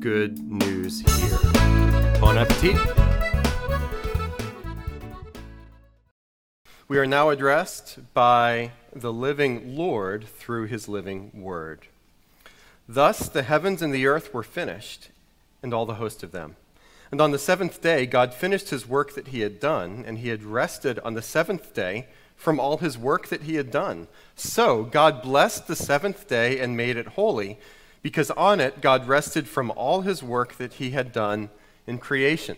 good news here? Bon appetit! We are now addressed by the living Lord through his living word. Thus the heavens and the earth were finished, and all the host of them. And on the seventh day, God finished his work that he had done, and he had rested on the seventh day from all his work that he had done. So God blessed the seventh day and made it holy, because on it God rested from all his work that he had done in creation.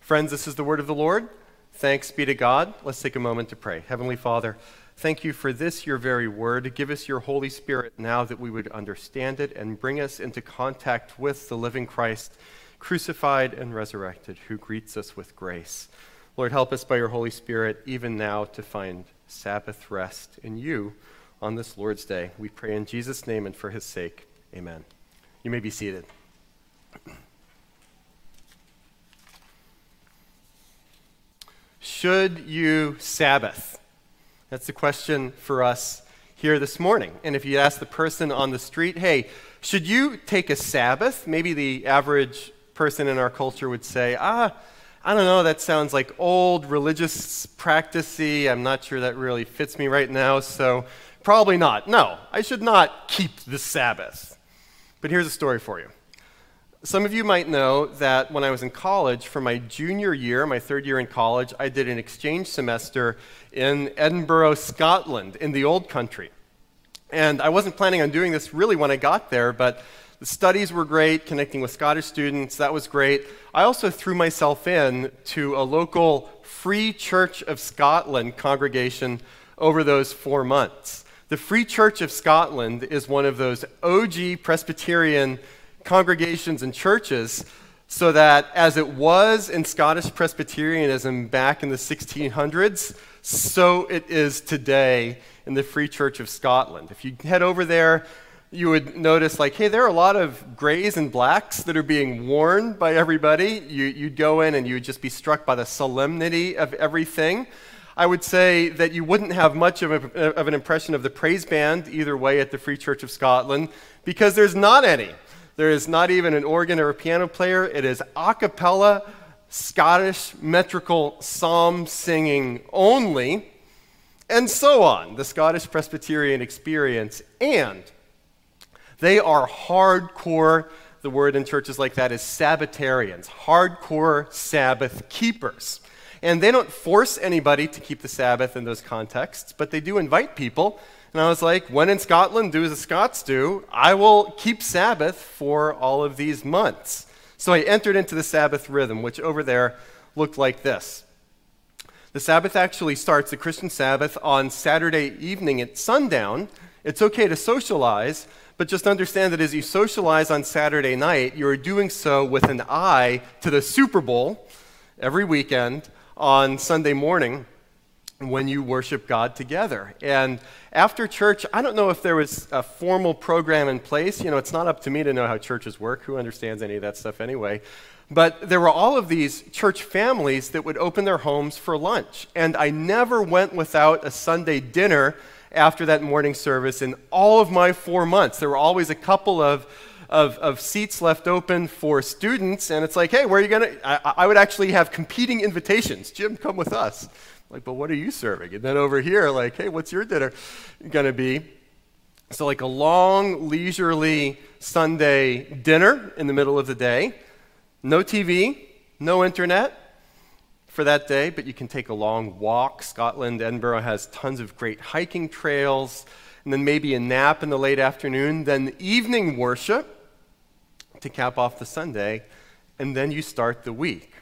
Friends, this is the word of the Lord. Thanks be to God. Let's take a moment to pray. Heavenly Father, thank you for this, your very word. Give us your Holy Spirit now that we would understand it and bring us into contact with the living Christ, crucified and resurrected, who greets us with grace. Lord, help us by your Holy Spirit even now to find Sabbath rest in you on this Lord's Day. We pray in Jesus' name and for his sake. Amen. You may be seated. Should you Sabbath? That's the question for us here this morning. And if you ask the person on the street, hey, should you take a Sabbath? Maybe the average person in our culture would say, ah, I don't know, that sounds like old religious practicey. I'm not sure that really fits me right now, so probably not. No, I should not keep the Sabbath. But here's a story for you. Some of you might know that when I was in college, for my junior year, my third year in college, I did an exchange semester in Edinburgh, Scotland, in the old country. And I wasn't planning on doing this really when I got there, but the studies were great, connecting with Scottish students, that was great. I also threw myself in to a local Free Church of Scotland congregation over those four months. The Free Church of Scotland is one of those OG Presbyterian congregations and churches, so that as it was in Scottish Presbyterianism back in the 1600s, so it is today in the Free Church of Scotland. If you head over there, you would notice, like, hey, there are a lot of grays and blacks that are being worn by everybody. You, would go in and you would just be struck by the solemnity of everything. I would say that you wouldn't have much of, a, of an impression of the praise band either way at the Free Church of Scotland because there's not any. There is not even an organ or a piano player. It is a cappella, Scottish metrical psalm singing only, and so on. The Scottish Presbyterian experience. And they are hardcore, the word in churches like that is Sabbatarians, hardcore Sabbath keepers. And they don't force anybody to keep the Sabbath in those contexts, but they do invite people and I was like, when in Scotland, do as the Scots do. I will keep Sabbath for all of these months. So I entered into the Sabbath rhythm, which over there looked like this. The Sabbath actually starts, the Christian Sabbath, on Saturday evening at sundown. It's okay to socialize, but just understand that as you socialize on Saturday night, you're doing so with an eye to the Super Bowl every weekend on Sunday morning when you worship God together. And after church, I don't know if there was a formal program in place. You know, it's not up to me to know how churches work. Who understands any of that stuff anyway? But there were all of these church families that would open their homes for lunch. And I never went without a Sunday dinner after that morning service in all of my four months. There were always a couple of of, of seats left open for students, and it's like, hey, where are you going to? I would actually have competing invitations. Jim, come with us. Like, but what are you serving? And then over here, like, hey, what's your dinner going to be? So, like a long, leisurely Sunday dinner in the middle of the day. No TV, no internet for that day, but you can take a long walk. Scotland, Edinburgh has tons of great hiking trails, and then maybe a nap in the late afternoon, then evening worship to cap off the Sunday, and then you start the week.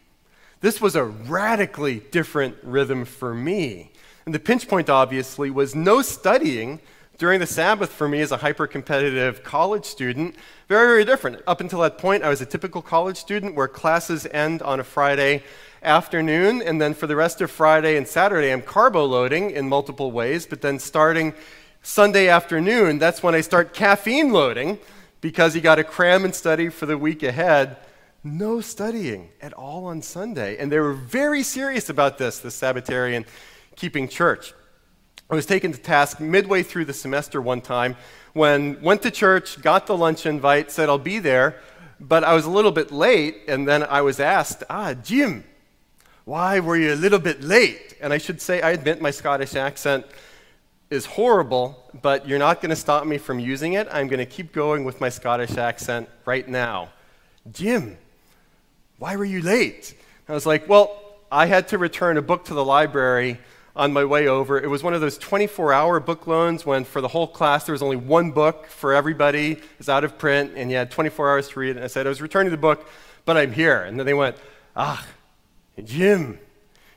This was a radically different rhythm for me. And the pinch point, obviously, was no studying During the Sabbath, for me as a hyper competitive college student, very, very different. Up until that point, I was a typical college student where classes end on a Friday afternoon, and then for the rest of Friday and Saturday, I'm carbo loading in multiple ways, but then starting Sunday afternoon, that's when I start caffeine loading because he got to cram and study for the week ahead. No studying at all on Sunday. And they were very serious about this, the Sabbatarian keeping church. I was taken to task midway through the semester one time when went to church, got the lunch invite, said I'll be there, but I was a little bit late, and then I was asked, "Ah, Jim, why were you a little bit late?" And I should say, I admit my Scottish accent is horrible, but you're not going to stop me from using it. I'm going to keep going with my Scottish accent right now. Jim, why were you late? I was like, well, I had to return a book to the library on my way over. It was one of those 24 hour book loans when for the whole class there was only one book for everybody. It's out of print and you had 24 hours to read it. And I said, I was returning the book, but I'm here. And then they went, Ah, Jim,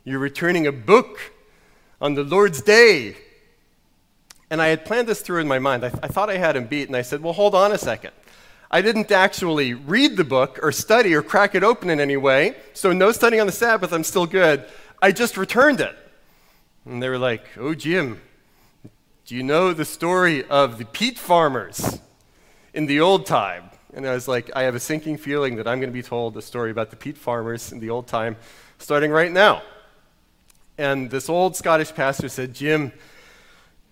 you're returning a book on the Lord's day. And I had planned this through in my mind. I, th- I thought I had him beat, and I said, Well, hold on a second. I didn't actually read the book or study or crack it open in any way, so no studying on the Sabbath, I'm still good. I just returned it. And they were like, Oh, Jim, do you know the story of the peat farmers in the old time? And I was like, I have a sinking feeling that I'm going to be told the story about the peat farmers in the old time starting right now. And this old Scottish pastor said, Jim,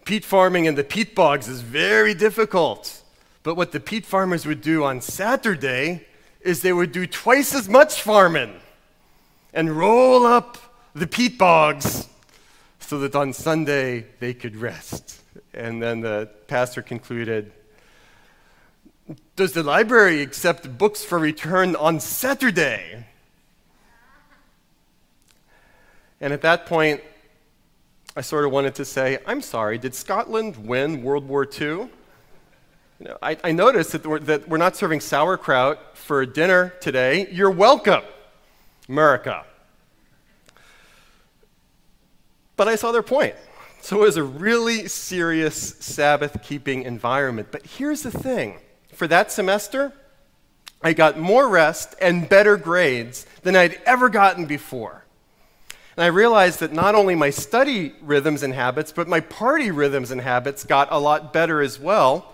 peat farming in the peat bogs is very difficult. But what the peat farmers would do on Saturday is they would do twice as much farming and roll up the peat bogs so that on Sunday they could rest. And then the pastor concluded Does the library accept books for return on Saturday? And at that point, I sort of wanted to say, I'm sorry, did Scotland win World War II? You know, I, I noticed that we're, that we're not serving sauerkraut for dinner today. You're welcome, America. But I saw their point. So it was a really serious Sabbath keeping environment. But here's the thing for that semester, I got more rest and better grades than I'd ever gotten before. And I realized that not only my study rhythms and habits, but my party rhythms and habits got a lot better as well.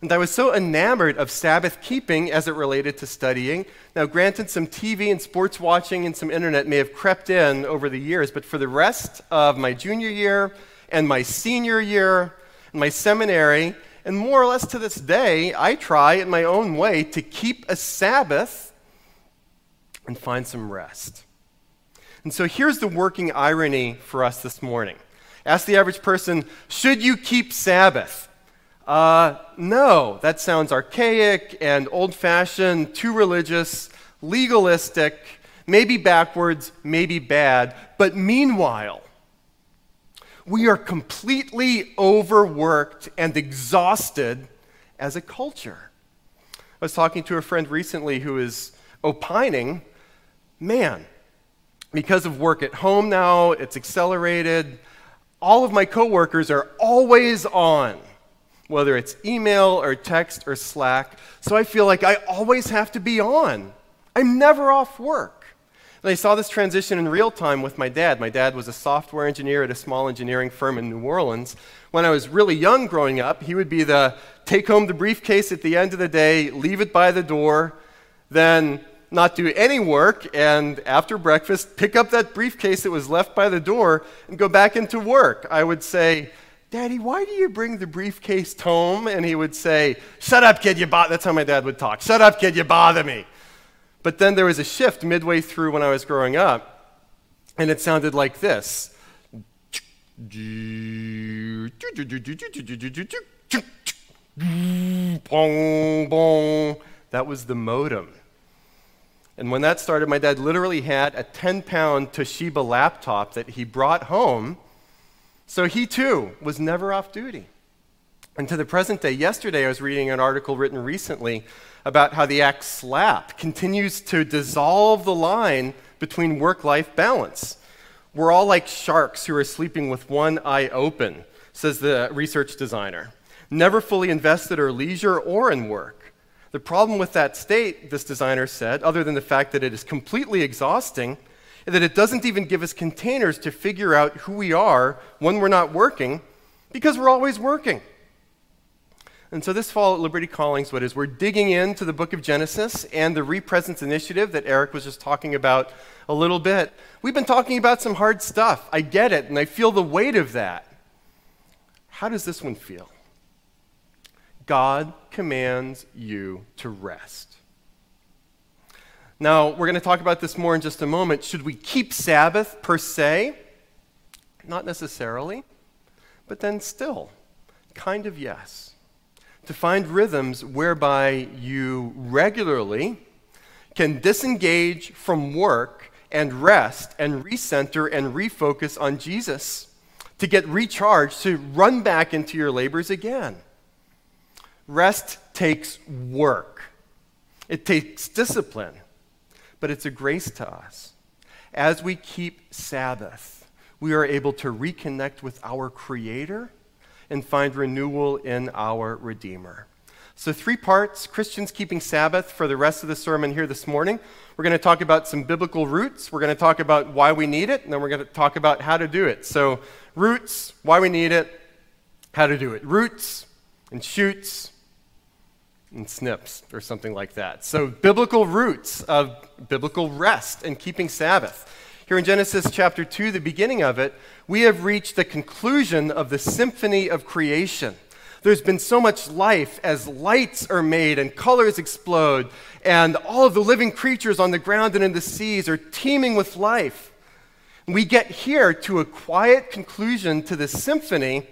And I was so enamored of Sabbath keeping as it related to studying. Now, granted, some TV and sports watching and some internet may have crept in over the years, but for the rest of my junior year and my senior year and my seminary, and more or less to this day, I try in my own way to keep a Sabbath and find some rest. And so here's the working irony for us this morning. Ask the average person, should you keep Sabbath? Uh, no, that sounds archaic and old fashioned, too religious, legalistic, maybe backwards, maybe bad. But meanwhile, we are completely overworked and exhausted as a culture. I was talking to a friend recently who is opining, man, because of work at home now, it's accelerated. All of my coworkers are always on, whether it's email or text or Slack. So I feel like I always have to be on. I'm never off work. And I saw this transition in real time with my dad. My dad was a software engineer at a small engineering firm in New Orleans. When I was really young growing up, he would be the take home the briefcase at the end of the day, leave it by the door, then not do any work, and after breakfast, pick up that briefcase that was left by the door and go back into work. I would say, Daddy, why do you bring the briefcase home? And he would say, Shut up, kid, you bother. That's how my dad would talk. Shut up, kid, you bother me. But then there was a shift midway through when I was growing up, and it sounded like this. That was the modem. And when that started, my dad literally had a 10 pound Toshiba laptop that he brought home. So he too was never off duty. And to the present day, yesterday I was reading an article written recently about how the act Slack continues to dissolve the line between work life balance. We're all like sharks who are sleeping with one eye open, says the research designer. never fully invested or leisure or in work. The problem with that state, this designer said, other than the fact that it is completely exhausting, is that it doesn't even give us containers to figure out who we are when we're not working because we're always working. And so this fall at Liberty Collingswood, as we're digging into the book of Genesis and the Represence Initiative that Eric was just talking about a little bit, we've been talking about some hard stuff. I get it, and I feel the weight of that. How does this one feel? God commands you to rest. Now, we're going to talk about this more in just a moment. Should we keep Sabbath per se? Not necessarily, but then still, kind of yes to find rhythms whereby you regularly can disengage from work and rest and recenter and refocus on Jesus to get recharged, to run back into your labors again. Rest takes work, it takes discipline, but it's a grace to us. As we keep Sabbath, we are able to reconnect with our Creator and find renewal in our Redeemer. So, three parts Christians keeping Sabbath for the rest of the sermon here this morning. We're going to talk about some biblical roots. We're going to talk about why we need it, and then we're going to talk about how to do it. So, roots, why we need it, how to do it. Roots and shoots and snips, or something like that. So, biblical roots of biblical rest and keeping Sabbath. Here in Genesis chapter 2, the beginning of it, we have reached the conclusion of the symphony of creation. There's been so much life as lights are made and colors explode, and all of the living creatures on the ground and in the seas are teeming with life. We get here to a quiet conclusion to the symphony,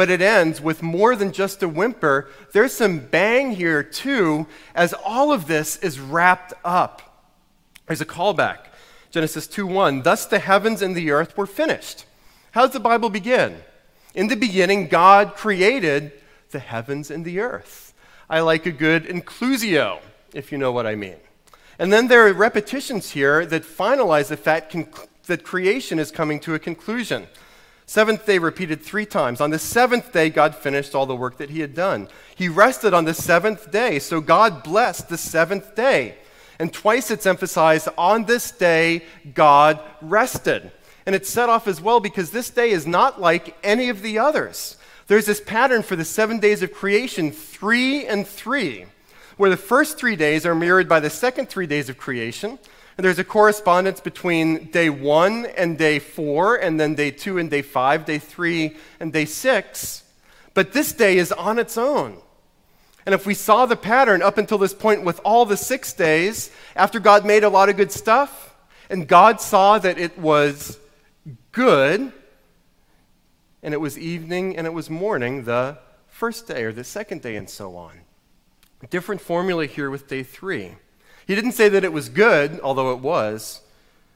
but it ends with more than just a whimper. There's some bang here, too, as all of this is wrapped up. There's a callback. Genesis 2:1. Thus the heavens and the earth were finished. How does the Bible begin? In the beginning, God created the heavens and the earth. I like a good inclusio, if you know what I mean. And then there are repetitions here that finalize the fact that creation is coming to a conclusion. Seventh day repeated three times. On the seventh day, God finished all the work that he had done. He rested on the seventh day, so God blessed the seventh day. And twice it's emphasized on this day, God rested. And it's set off as well because this day is not like any of the others. There's this pattern for the seven days of creation, three and three, where the first three days are mirrored by the second three days of creation. And there's a correspondence between day one and day four, and then day two and day five, day three and day six. But this day is on its own. And if we saw the pattern up until this point with all the six days, after God made a lot of good stuff, and God saw that it was good, and it was evening and it was morning the first day or the second day, and so on. Different formula here with day three. He didn't say that it was good, although it was.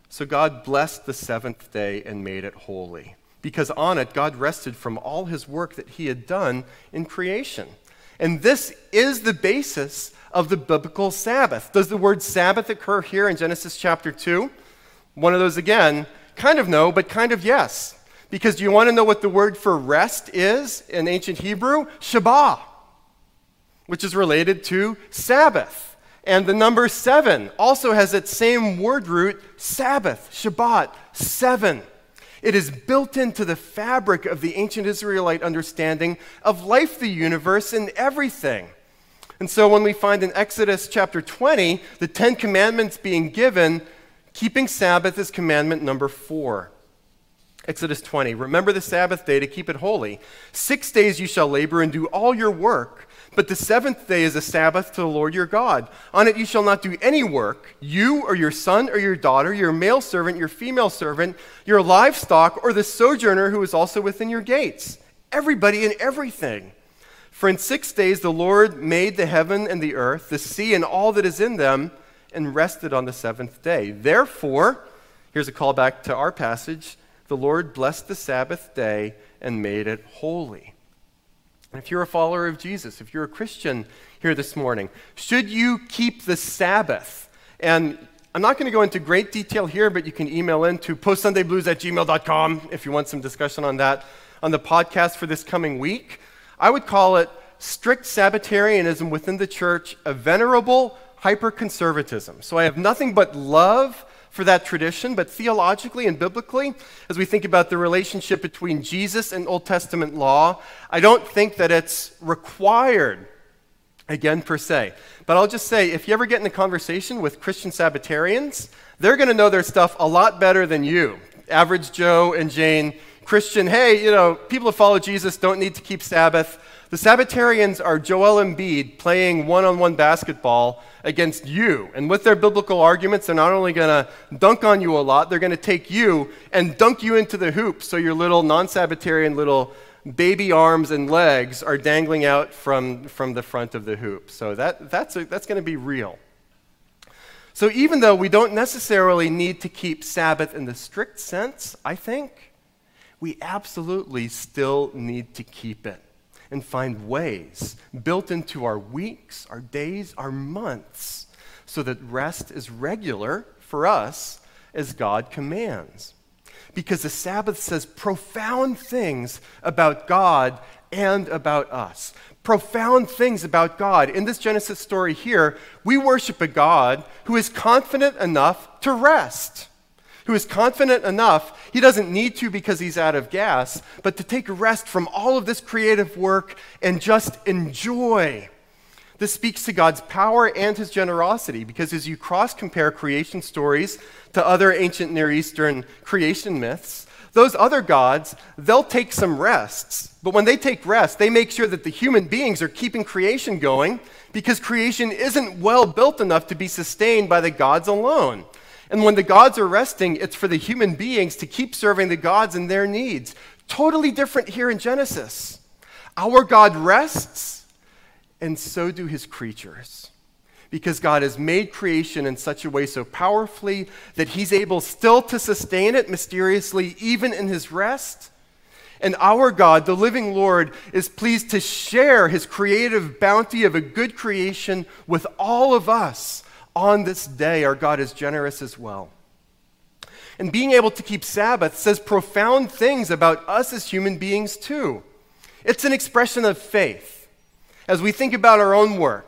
So God blessed the seventh day and made it holy. Because on it, God rested from all his work that he had done in creation. And this is the basis of the biblical Sabbath. Does the word Sabbath occur here in Genesis chapter 2? One of those again, kind of no, but kind of yes. Because do you want to know what the word for rest is in ancient Hebrew? Shabbat, which is related to Sabbath. And the number seven also has that same word root, Sabbath, Shabbat, seven. It is built into the fabric of the ancient Israelite understanding of life, the universe, and everything. And so when we find in Exodus chapter 20 the Ten Commandments being given, keeping Sabbath is commandment number four. Exodus 20 Remember the Sabbath day to keep it holy. Six days you shall labor and do all your work. But the seventh day is a Sabbath to the Lord your God. On it you shall not do any work, you or your son or your daughter, your male servant, your female servant, your livestock, or the sojourner who is also within your gates. Everybody and everything. For in six days the Lord made the heaven and the earth, the sea and all that is in them, and rested on the seventh day. Therefore, here's a callback to our passage the Lord blessed the Sabbath day and made it holy. If you're a follower of Jesus, if you're a Christian here this morning, should you keep the Sabbath? And I'm not going to go into great detail here, but you can email in to postsundayblues at gmail.com if you want some discussion on that on the podcast for this coming week. I would call it strict Sabbatarianism within the church a venerable hyper-conservatism. So I have nothing but love for that tradition, but theologically and biblically, as we think about the relationship between Jesus and Old Testament law, I don't think that it's required, again, per se. But I'll just say if you ever get in a conversation with Christian Sabbatarians, they're going to know their stuff a lot better than you. Average Joe and Jane, Christian, hey, you know, people who follow Jesus don't need to keep Sabbath. The Sabbatarians are Joel Embiid playing one on one basketball against you. And with their biblical arguments, they're not only going to dunk on you a lot, they're going to take you and dunk you into the hoop so your little non Sabbatarian little baby arms and legs are dangling out from, from the front of the hoop. So that, that's, that's going to be real. So even though we don't necessarily need to keep Sabbath in the strict sense, I think, we absolutely still need to keep it and find ways built into our weeks, our days, our months, so that rest is regular for us as God commands. Because the Sabbath says profound things about God and about us. Profound things about God. In this Genesis story here, we worship a God who is confident enough to rest who is confident enough, he doesn't need to because he's out of gas, but to take rest from all of this creative work and just enjoy. This speaks to God's power and his generosity because as you cross compare creation stories to other ancient Near Eastern creation myths, those other gods, they'll take some rests. But when they take rest, they make sure that the human beings are keeping creation going because creation isn't well built enough to be sustained by the gods alone. And when the gods are resting, it's for the human beings to keep serving the gods and their needs. Totally different here in Genesis. Our God rests, and so do his creatures. Because God has made creation in such a way so powerfully that he's able still to sustain it mysteriously, even in his rest. And our God, the living Lord, is pleased to share his creative bounty of a good creation with all of us on this day, our God is generous as well. And being able to keep Sabbath says profound things about us as human beings, too. It's an expression of faith as we think about our own work.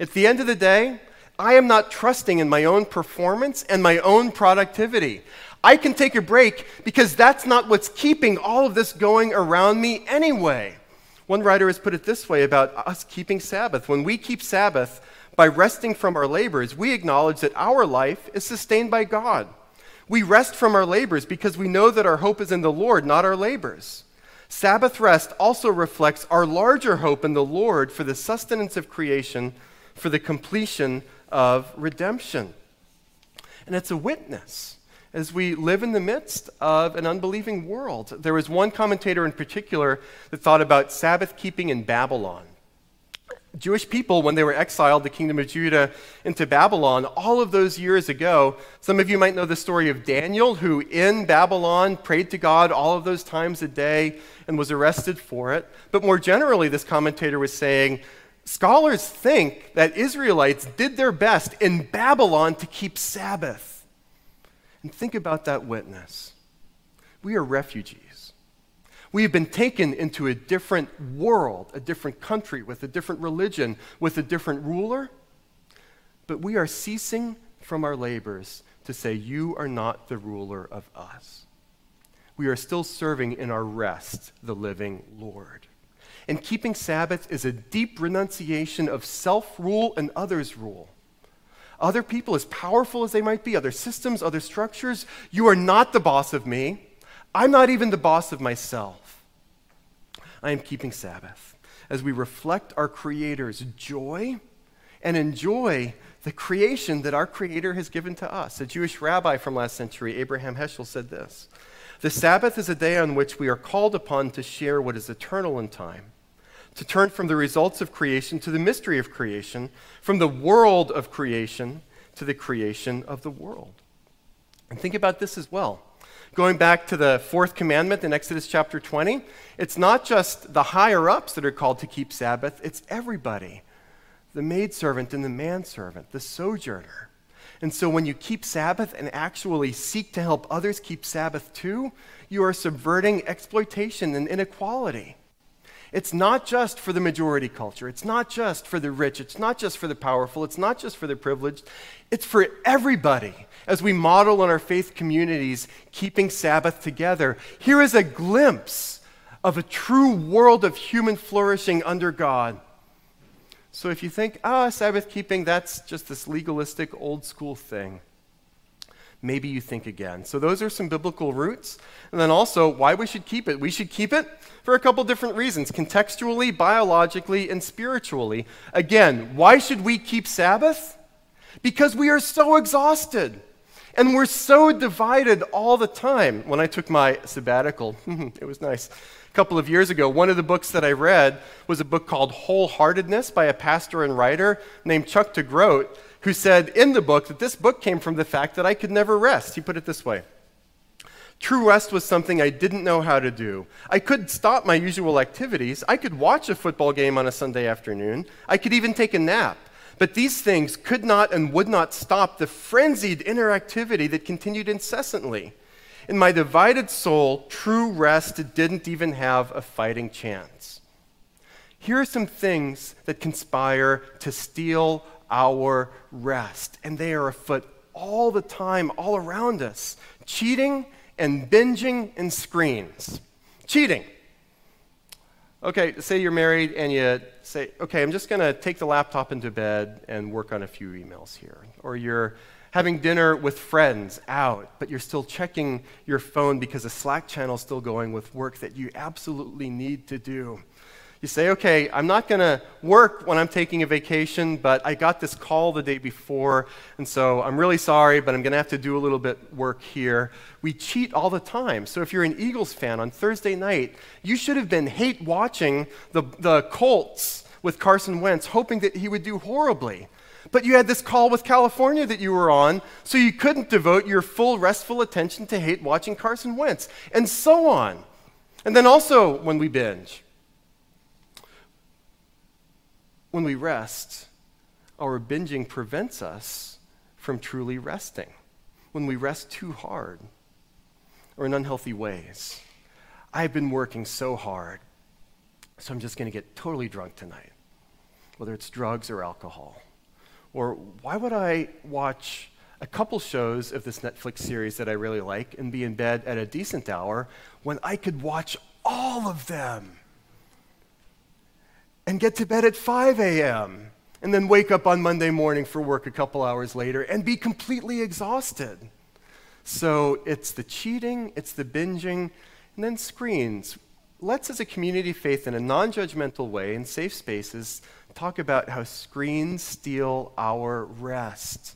At the end of the day, I am not trusting in my own performance and my own productivity. I can take a break because that's not what's keeping all of this going around me anyway. One writer has put it this way about us keeping Sabbath. When we keep Sabbath, by resting from our labors, we acknowledge that our life is sustained by God. We rest from our labors because we know that our hope is in the Lord, not our labors. Sabbath rest also reflects our larger hope in the Lord for the sustenance of creation, for the completion of redemption. And it's a witness as we live in the midst of an unbelieving world. There was one commentator in particular that thought about Sabbath keeping in Babylon. Jewish people, when they were exiled, the kingdom of Judah, into Babylon, all of those years ago, some of you might know the story of Daniel, who in Babylon prayed to God all of those times a day and was arrested for it. But more generally, this commentator was saying, scholars think that Israelites did their best in Babylon to keep Sabbath. And think about that witness. We are refugees. We have been taken into a different world, a different country, with a different religion, with a different ruler. But we are ceasing from our labors to say, You are not the ruler of us. We are still serving in our rest the living Lord. And keeping Sabbath is a deep renunciation of self rule and others' rule. Other people, as powerful as they might be, other systems, other structures, you are not the boss of me. I'm not even the boss of myself. I am keeping Sabbath as we reflect our Creator's joy and enjoy the creation that our Creator has given to us. A Jewish rabbi from last century, Abraham Heschel, said this The Sabbath is a day on which we are called upon to share what is eternal in time, to turn from the results of creation to the mystery of creation, from the world of creation to the creation of the world. And think about this as well. Going back to the fourth commandment in Exodus chapter 20, it's not just the higher ups that are called to keep Sabbath, it's everybody the maidservant and the manservant, the sojourner. And so when you keep Sabbath and actually seek to help others keep Sabbath too, you are subverting exploitation and inequality. It's not just for the majority culture. It's not just for the rich. It's not just for the powerful. It's not just for the privileged. It's for everybody as we model in our faith communities keeping Sabbath together. Here is a glimpse of a true world of human flourishing under God. So if you think, ah, Sabbath keeping, that's just this legalistic old school thing, maybe you think again. So those are some biblical roots. And then also why we should keep it. We should keep it for a couple different reasons contextually, biologically, and spiritually. Again, why should we keep Sabbath? Because we are so exhausted. And we're so divided all the time. When I took my sabbatical, it was nice. A couple of years ago, one of the books that I read was a book called Wholeheartedness by a pastor and writer named Chuck DeGroat, who said in the book that this book came from the fact that I could never rest. He put it this way True rest was something I didn't know how to do. I could stop my usual activities. I could watch a football game on a Sunday afternoon. I could even take a nap. But these things could not and would not stop the frenzied interactivity that continued incessantly. In my divided soul, true rest didn't even have a fighting chance. Here are some things that conspire to steal our rest, and they are afoot all the time, all around us cheating and binging and screens. Cheating. Okay, say you're married and you say, okay, I'm just going to take the laptop into bed and work on a few emails here. Or you're having dinner with friends out, but you're still checking your phone because the Slack channel is still going with work that you absolutely need to do. You say, okay, I'm not going to work when I'm taking a vacation, but I got this call the day before, and so I'm really sorry, but I'm going to have to do a little bit work here. We cheat all the time. So if you're an Eagles fan on Thursday night, you should have been hate watching the, the Colts with Carson Wentz, hoping that he would do horribly. But you had this call with California that you were on, so you couldn't devote your full restful attention to hate watching Carson Wentz, and so on. And then also when we binge, when we rest, our binging prevents us from truly resting. When we rest too hard or in unhealthy ways. I've been working so hard, so I'm just going to get totally drunk tonight, whether it's drugs or alcohol. Or why would I watch a couple shows of this Netflix series that I really like and be in bed at a decent hour when I could watch all of them? And get to bed at 5 a.m. and then wake up on Monday morning for work a couple hours later and be completely exhausted. So it's the cheating, it's the binging, and then screens. Let's, as a community faith, in a non judgmental way, in safe spaces, talk about how screens steal our rest.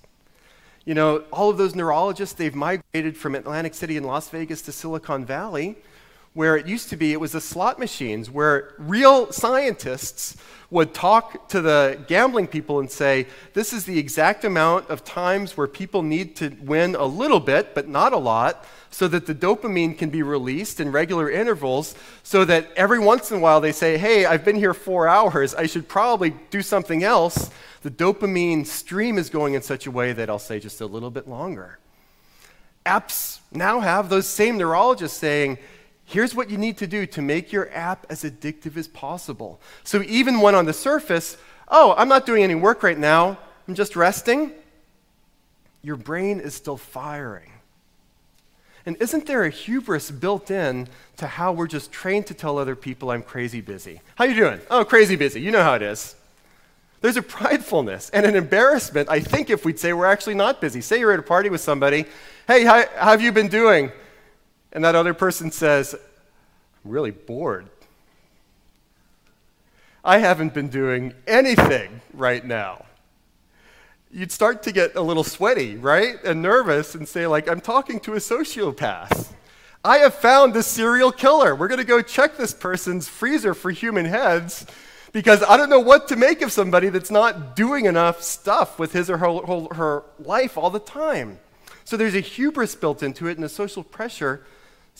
You know, all of those neurologists, they've migrated from Atlantic City and Las Vegas to Silicon Valley where it used to be it was the slot machines where real scientists would talk to the gambling people and say this is the exact amount of times where people need to win a little bit but not a lot so that the dopamine can be released in regular intervals so that every once in a while they say hey i've been here four hours. I should probably do something else the dopamine stream is going in such a way that i'll say just a little bit longer. Apps now have those same neurologists saying Here's what you need to do to make your app as addictive as possible. So even when on the surface, oh, I'm not doing any work right now, I'm just resting, your brain is still firing. And isn't there a hubris built in to how we're just trained to tell other people I'm crazy busy? How you doing? Oh, crazy busy. You know how it is. There's a pridefulness and an embarrassment, I think, if we'd say we're actually not busy. Say you're at a party with somebody. Hey, how, how have you been doing? And that other person says, I'm really bored. I haven't been doing anything right now. You'd start to get a little sweaty, right? And nervous and say, like, I'm talking to a sociopath. I have found the serial killer. We're going to go check this person's freezer for human heads because I don't know what to make of somebody that's not doing enough stuff with his or her, her life all the time. So there's a hubris built into it and a social pressure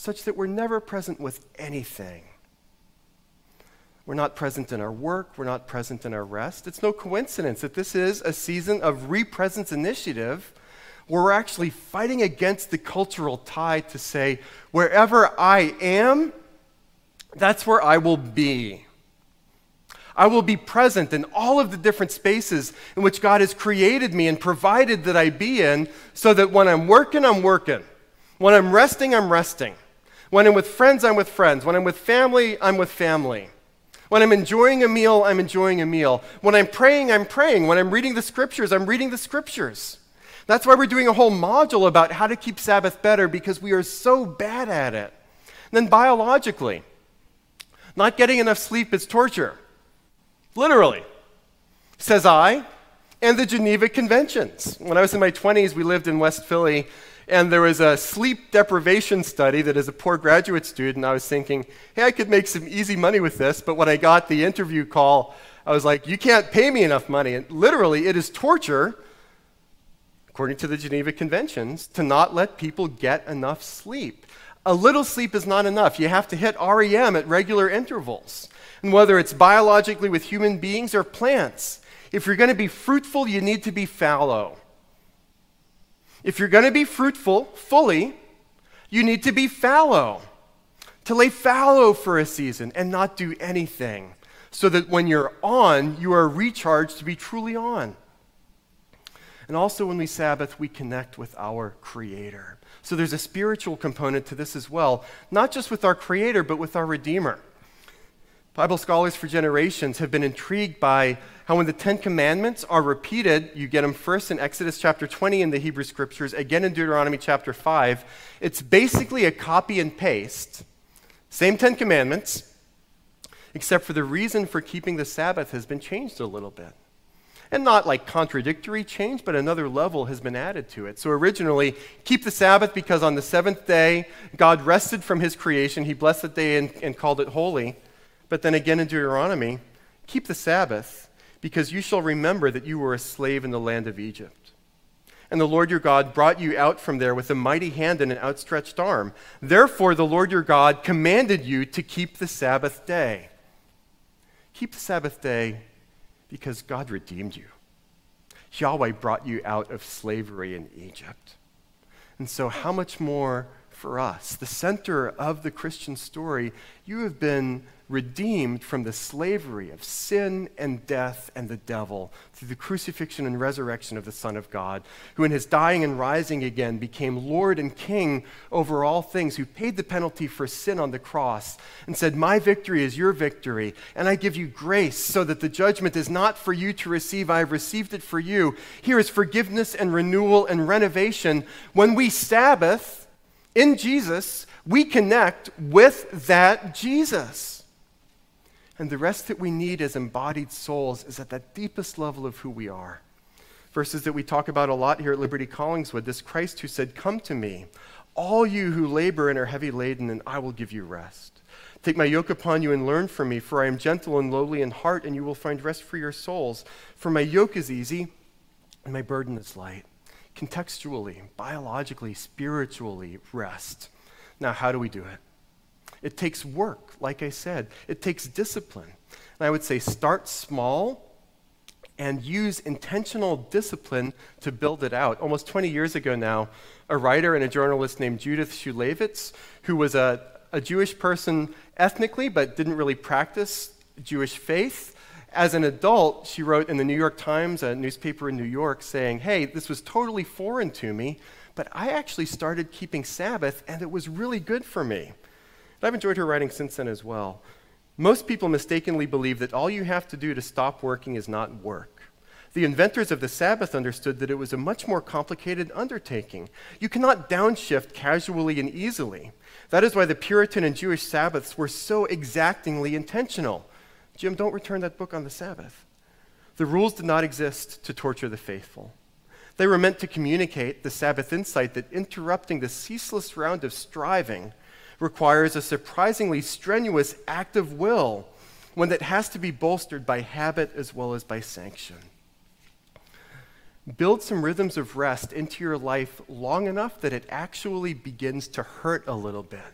such that we're never present with anything. We're not present in our work, we're not present in our rest. It's no coincidence that this is a season of represence initiative where we're actually fighting against the cultural tide to say, wherever I am, that's where I will be. I will be present in all of the different spaces in which God has created me and provided that I be in so that when I'm working, I'm working. When I'm resting, I'm resting. When I'm with friends, I'm with friends. When I'm with family, I'm with family. When I'm enjoying a meal, I'm enjoying a meal. When I'm praying, I'm praying. When I'm reading the scriptures, I'm reading the scriptures. That's why we're doing a whole module about how to keep Sabbath better because we are so bad at it. And then biologically, not getting enough sleep is torture. Literally, says I, and the Geneva Conventions. When I was in my 20s, we lived in West Philly, and there was a sleep deprivation study that as a poor graduate student, I was thinking, hey, I could make some easy money with this. But when I got the interview call, I was like, you can't pay me enough money. And literally, it is torture, according to the Geneva Conventions, to not let people get enough sleep. A little sleep is not enough. You have to hit REM at regular intervals. And whether it's biologically with human beings or plants, if you're going to be fruitful, you need to be fallow. If you're going to be fruitful fully, you need to be fallow. To lay fallow for a season and not do anything, so that when you're on, you are recharged to be truly on. And also, when we Sabbath, we connect with our Creator. So there's a spiritual component to this as well, not just with our Creator, but with our Redeemer. Bible scholars for generations have been intrigued by how when the Ten Commandments are repeated, you get them first in Exodus chapter 20 in the Hebrew Scriptures, again in Deuteronomy chapter 5. It's basically a copy and paste. Same Ten Commandments, except for the reason for keeping the Sabbath has been changed a little bit. And not like contradictory change, but another level has been added to it. So originally, keep the Sabbath because on the seventh day, God rested from his creation. He blessed the day and, and called it holy. But then again in Deuteronomy, keep the Sabbath, because you shall remember that you were a slave in the land of Egypt. And the Lord your God brought you out from there with a mighty hand and an outstretched arm. Therefore, the Lord your God commanded you to keep the Sabbath day. Keep the Sabbath day because God redeemed you. Yahweh brought you out of slavery in Egypt. And so, how much more for us? The center of the Christian story, you have been redeemed from the slavery of sin and death and the devil through the crucifixion and resurrection of the Son of God, who in his dying and rising again became Lord and King over all things, who paid the penalty for sin on the cross and said, My victory is your victory, and I give you grace so that the judgment is not for you to receive, I have received it for you. Here is forgiveness and renewal and renovation. When we Sabbath in Jesus, we connect with that Jesus. And the rest that we need as embodied souls is at that deepest level of who we are. Verses that we talk about a lot here at Liberty Collingswood this Christ who said, Come to me, all you who labor and are heavy laden, and I will give you rest. Take my yoke upon you and learn from me, for I am gentle and lowly in heart, and you will find rest for your souls. For my yoke is easy and my burden is light. Contextually, biologically, spiritually, rest. Now, how do we do it? It takes work, like I said, it takes discipline. And I would say start small and use intentional discipline to build it out. Almost 20 years ago now, a writer and a journalist named Judith Shulevitz, who was a, a Jewish person ethnically but didn't really practice Jewish faith, as an adult, she wrote in the New York Times, a newspaper in New York, saying, Hey, this was totally foreign to me, but I actually started keeping Sabbath and it was really good for me. And I've enjoyed her writing since then as well. Most people mistakenly believe that all you have to do to stop working is not work. The inventors of the Sabbath understood that it was a much more complicated undertaking. You cannot downshift casually and easily. That is why the Puritan and Jewish Sabbaths were so exactingly intentional. Jim, don't return that book on the Sabbath. The rules did not exist to torture the faithful. They were meant to communicate the Sabbath insight that interrupting the ceaseless round of striving requires a surprisingly strenuous act of will, one that has to be bolstered by habit as well as by sanction. Build some rhythms of rest into your life long enough that it actually begins to hurt a little bit.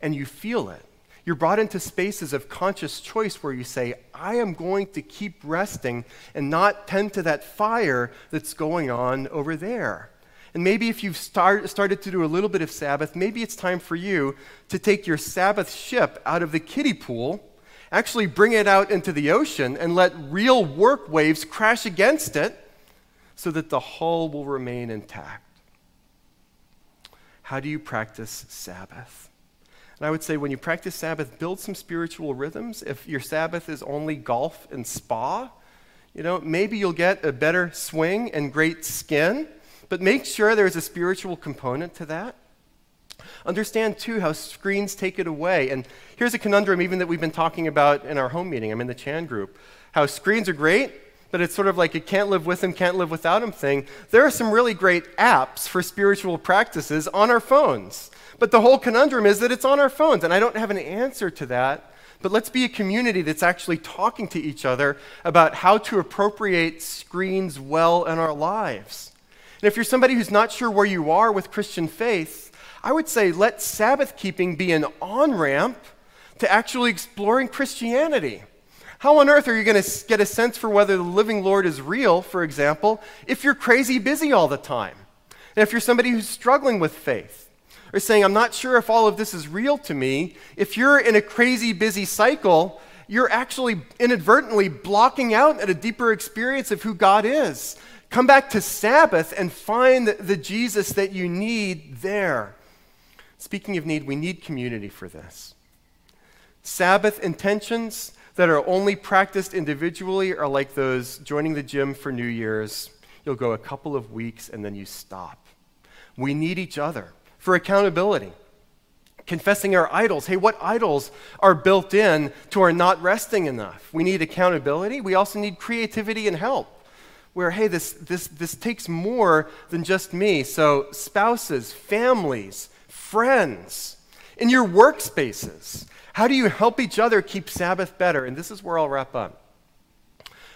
And you feel it. You're brought into spaces of conscious choice where you say, I am going to keep resting and not tend to that fire that's going on over there. And maybe if you've start, started to do a little bit of Sabbath, maybe it's time for you to take your Sabbath ship out of the kiddie pool Actually, bring it out into the ocean and let real work waves crash against it so that the hull will remain intact. How do you practice Sabbath? And I would say when you practice Sabbath, build some spiritual rhythms. If your Sabbath is only golf and spa, you know, maybe you'll get a better swing and great skin, but make sure there's a spiritual component to that. Understand, too, how screens take it away. And here's a conundrum, even that we've been talking about in our home meeting. I'm in the Chan group. How screens are great, but it's sort of like a can't live with them, can't live without them thing. There are some really great apps for spiritual practices on our phones. But the whole conundrum is that it's on our phones, and I don't have an answer to that. But let's be a community that's actually talking to each other about how to appropriate screens well in our lives. And if you're somebody who's not sure where you are with Christian faith, I would say let Sabbath keeping be an on ramp to actually exploring Christianity. How on earth are you going to get a sense for whether the living Lord is real, for example, if you're crazy busy all the time? And if you're somebody who's struggling with faith? Or saying, I'm not sure if all of this is real to me, if you're in a crazy busy cycle, you're actually inadvertently blocking out at a deeper experience of who God is. Come back to Sabbath and find the Jesus that you need there. Speaking of need, we need community for this. Sabbath intentions that are only practiced individually are like those joining the gym for New Year's. You'll go a couple of weeks and then you stop. We need each other for accountability. Confessing our idols. Hey, what idols are built in to our not resting enough? We need accountability. We also need creativity and help. Where, hey, this, this, this takes more than just me. So, spouses, families, friends, in your workspaces, how do you help each other keep Sabbath better? And this is where I'll wrap up.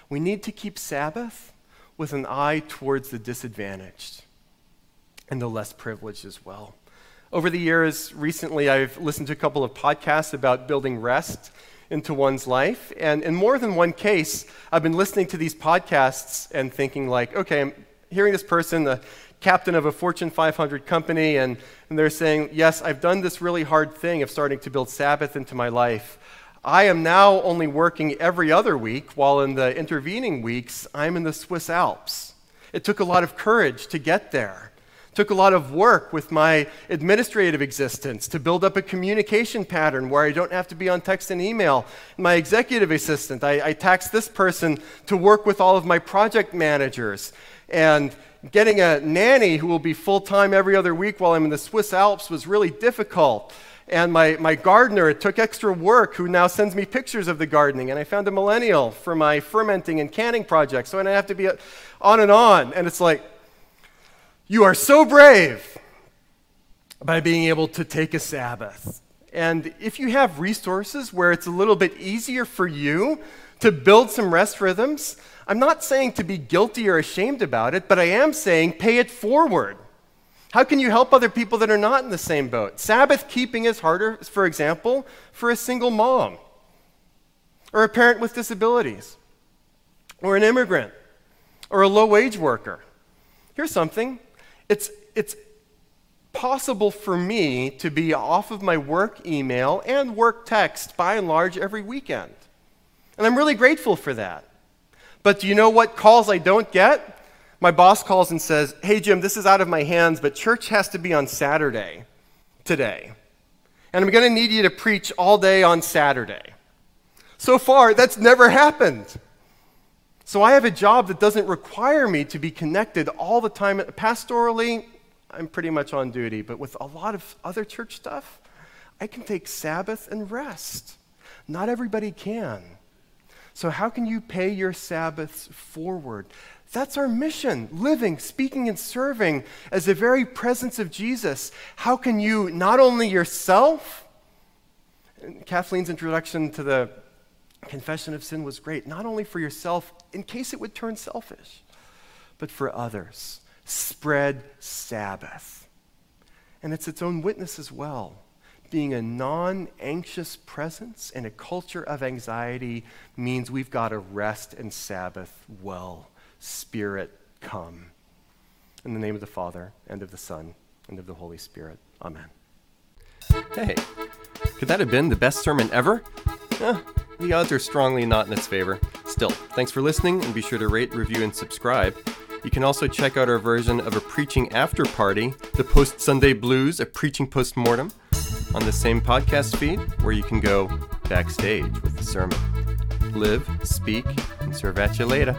We need to keep Sabbath with an eye towards the disadvantaged and the less privileged as well. Over the years, recently, I've listened to a couple of podcasts about building rest into one's life. And in more than one case, I've been listening to these podcasts and thinking, like, okay, I'm hearing this person, the captain of a Fortune 500 company, and, and they're saying, yes, I've done this really hard thing of starting to build Sabbath into my life. I am now only working every other week, while in the intervening weeks, I'm in the Swiss Alps. It took a lot of courage to get there took a lot of work with my administrative existence to build up a communication pattern where I don't have to be on text and email. My executive assistant, I, I taxed this person to work with all of my project managers. And getting a nanny who will be full time every other week while I'm in the Swiss Alps was really difficult. And my, my gardener, it took extra work, who now sends me pictures of the gardening. And I found a millennial for my fermenting and canning project. So I have to be uh, on and on. And it's like, you are so brave by being able to take a Sabbath. And if you have resources where it's a little bit easier for you to build some rest rhythms, I'm not saying to be guilty or ashamed about it, but I am saying pay it forward. How can you help other people that are not in the same boat? Sabbath keeping is harder, for example, for a single mom, or a parent with disabilities, or an immigrant, or a low wage worker. Here's something it's, it's possible for me to be off of my work email and work text by and large every weekend. And I'm really grateful for that. But do you know what calls I don't get? My boss calls and says, Hey, Jim, this is out of my hands, but church has to be on Saturday today. And I'm going to need you to preach all day on Saturday. So far, that's never happened. So I have a job that doesn't require me to be connected all the time. Pastorally, I'm pretty much on duty, but with a lot of other church stuff, I can take Sabbath and rest. Not everybody can. So, how can you pay your Sabbaths forward? That's our mission living, speaking, and serving as the very presence of Jesus. How can you not only yourself, Kathleen's introduction to the confession of sin was great, not only for yourself, in case it would turn selfish, but for others. Spread Sabbath. And it's its own witness as well. Being a non anxious presence in a culture of anxiety means we've got to rest and Sabbath well. Spirit, come. In the name of the Father, and of the Son, and of the Holy Spirit. Amen. Hey, could that have been the best sermon ever? The odds are strongly not in its favor. Still, thanks for listening, and be sure to rate, review, and subscribe. You can also check out our version of a preaching after party, the Post Sunday Blues, a preaching post mortem, on the same podcast feed, where you can go backstage with the sermon. Live, speak, and serve at you later.